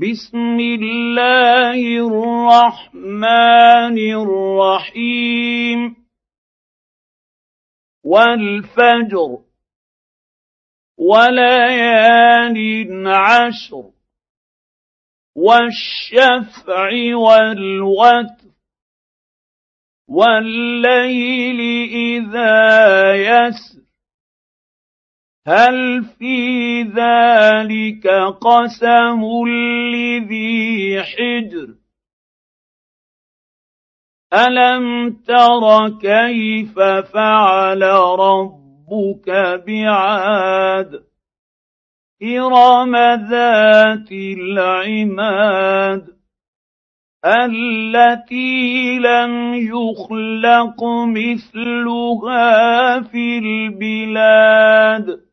بسم الله الرحمن الرحيم. والفجر وليال عشر والشفع والوتر والليل إذا يسر. هل في ذلك قسم لذي حجر؟ ألم تر كيف فعل ربك بعاد؟ إرم ذات العماد التي لم يخلق مثلها في البلاد.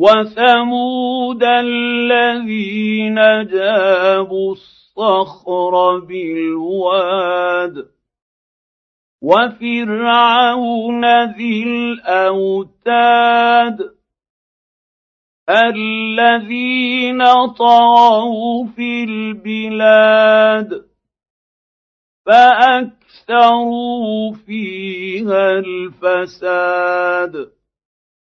وثمود الذين جابوا الصخر بالواد وفرعون ذي الأوتاد الذين طغوا في البلاد فأكثروا فيها الفساد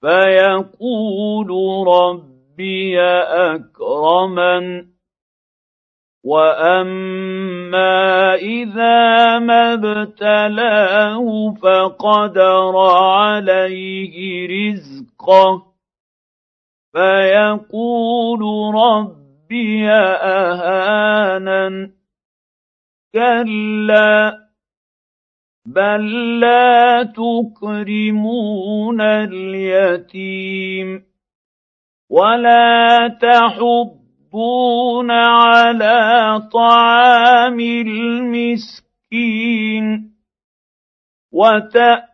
فيقول ربي أكرمن. وأما إذا ما ابتلاه فقدر عليه رزقه. فيقول ربي أهانن. كلا بل لا تكرمون اليتيم ولا تحضون على طعام المسكين وتاكلون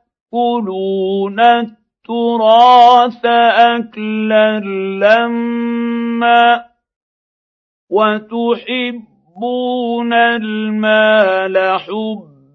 التراث اكلا لما وتحبون المال حبا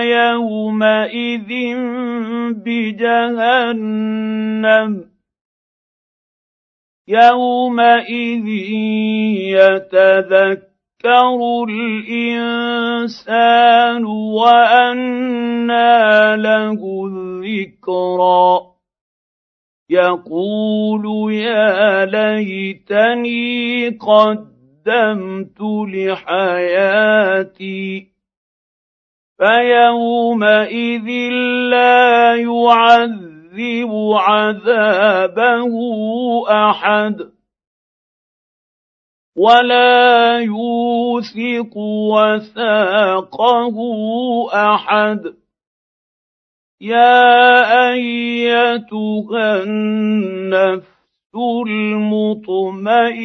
يومئذ بجهنم يومئذ يتذكر الانسان وانى له الذكرى يقول يا ليتني قدمت لحياتي فيومئذ لا يعذب عذابه أحد ولا يوثق وثاقه أحد. يا أيتها النفس المطمئنة